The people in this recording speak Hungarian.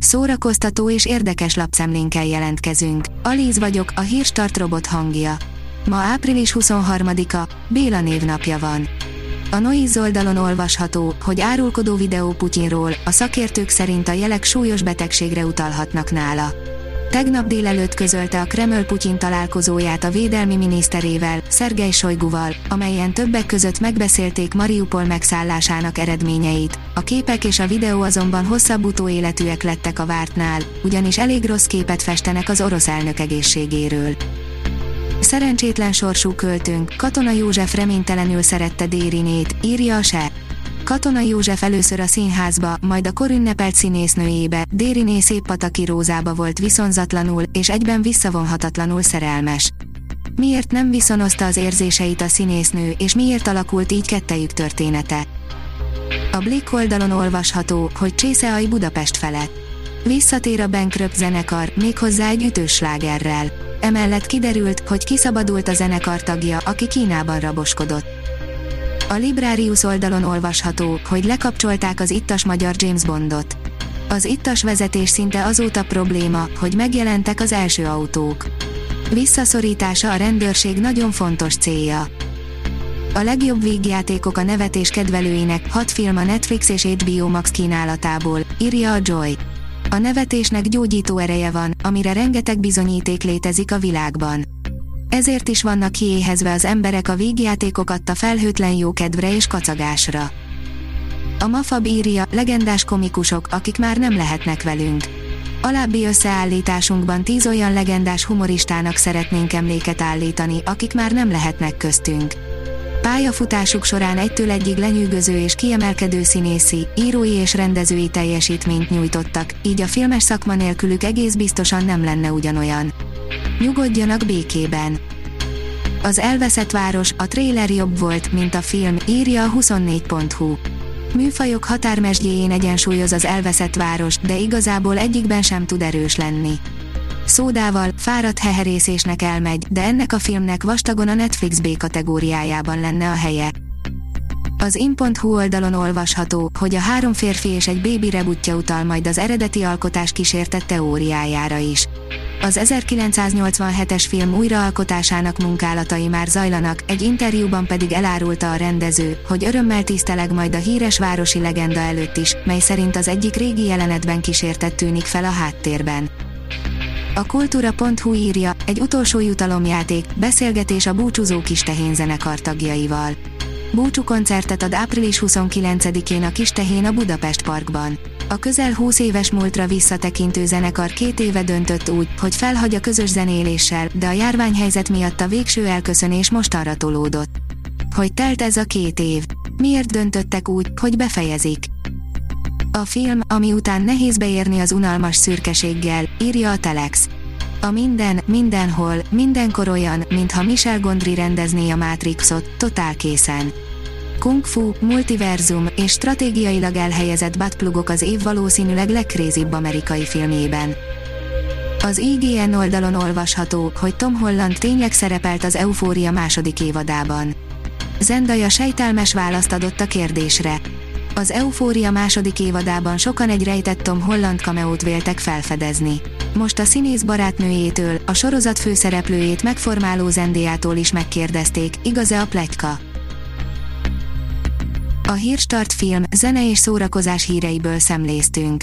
Szórakoztató és érdekes lapszemlénkkel jelentkezünk. Alíz vagyok, a hírstart robot hangja. Ma április 23-a, Béla névnapja van. A Noiz oldalon olvasható, hogy árulkodó videó Putyinról, a szakértők szerint a jelek súlyos betegségre utalhatnak nála. Tegnap délelőtt közölte a Kreml Putyin találkozóját a védelmi miniszterével, Szergej Sojguval, amelyen többek között megbeszélték Mariupol megszállásának eredményeit. A képek és a videó azonban hosszabb utóéletűek lettek a vártnál, ugyanis elég rossz képet festenek az orosz elnök egészségéről. Szerencsétlen sorsú költőnk, Katona József reménytelenül szerette Dérinét, írja a se. Katona József először a színházba, majd a korünnepelt színésznőjébe, Dériné szép pataki rózába volt viszonzatlanul, és egyben visszavonhatatlanul szerelmes. Miért nem viszonozta az érzéseit a színésznő, és miért alakult így kettejük története? A Blick oldalon olvasható, hogy Csészehaj Budapest felett. Visszatér a Bankrupt zenekar, méghozzá egy ütős slágerrel. Emellett kiderült, hogy kiszabadult a zenekar tagja, aki Kínában raboskodott. A Librarius oldalon olvasható, hogy lekapcsolták az ittas magyar James Bondot. Az ittas vezetés szinte azóta probléma, hogy megjelentek az első autók. Visszaszorítása a rendőrség nagyon fontos célja. A legjobb vígjátékok a nevetés kedvelőinek, hat film a Netflix és HBO Max kínálatából, írja a Joy. A nevetésnek gyógyító ereje van, amire rengeteg bizonyíték létezik a világban. Ezért is vannak kiéhezve az emberek a vígjátékok adta felhőtlen jókedvre és kacagásra. A Mafab írja, legendás komikusok, akik már nem lehetnek velünk. Alábbi összeállításunkban tíz olyan legendás humoristának szeretnénk emléket állítani, akik már nem lehetnek köztünk. Pályafutásuk során egytől egyig lenyűgöző és kiemelkedő színészi, írói és rendezői teljesítményt nyújtottak, így a filmes szakma nélkülük egész biztosan nem lenne ugyanolyan. Nyugodjanak békében. Az elveszett város, a trailer jobb volt, mint a film, írja a 24.hu. Műfajok határmesdjéjén egyensúlyoz az elveszett város, de igazából egyikben sem tud erős lenni. Szódával, fáradt heherészésnek elmegy, de ennek a filmnek vastagon a Netflix B kategóriájában lenne a helye. Az in.hu oldalon olvasható, hogy a három férfi és egy bébi rebutja utal majd az eredeti alkotás kísértett teóriájára is. Az 1987-es film újraalkotásának munkálatai már zajlanak, egy interjúban pedig elárulta a rendező, hogy örömmel tiszteleg majd a híres városi legenda előtt is, mely szerint az egyik régi jelenetben kísértett tűnik fel a háttérben. A kultúra.hu írja, egy utolsó jutalomjáték, beszélgetés a búcsúzó kis tehén zenekar tagjaival. Búcsú koncertet ad április 29-én a Kis Tehén a Budapest Parkban. A közel 20 éves múltra visszatekintő zenekar két éve döntött úgy, hogy felhagy a közös zenéléssel, de a járványhelyzet miatt a végső elköszönés mostanra tolódott. Hogy telt ez a két év? Miért döntöttek úgy, hogy befejezik? A film, ami után nehéz beérni az unalmas szürkeséggel, írja a Telex. A minden, mindenhol, mindenkor olyan, mintha Michel Gondry rendezné a Matrixot, totál készen. Kung Fu, multiverzum és stratégiailag elhelyezett buttplugok az év valószínűleg legkrézibb amerikai filmjében. Az IGN oldalon olvasható, hogy Tom Holland tényleg szerepelt az Eufória második évadában. Zendaya sejtelmes választ adott a kérdésre. Az Eufória második évadában sokan egy rejtett Tom Holland cameót véltek felfedezni. Most a színész barátnőjétől, a sorozat főszereplőjét megformáló Zendiától is megkérdezték, igaz-e a pletyka? A Hírstart film, zene és szórakozás híreiből szemléztünk.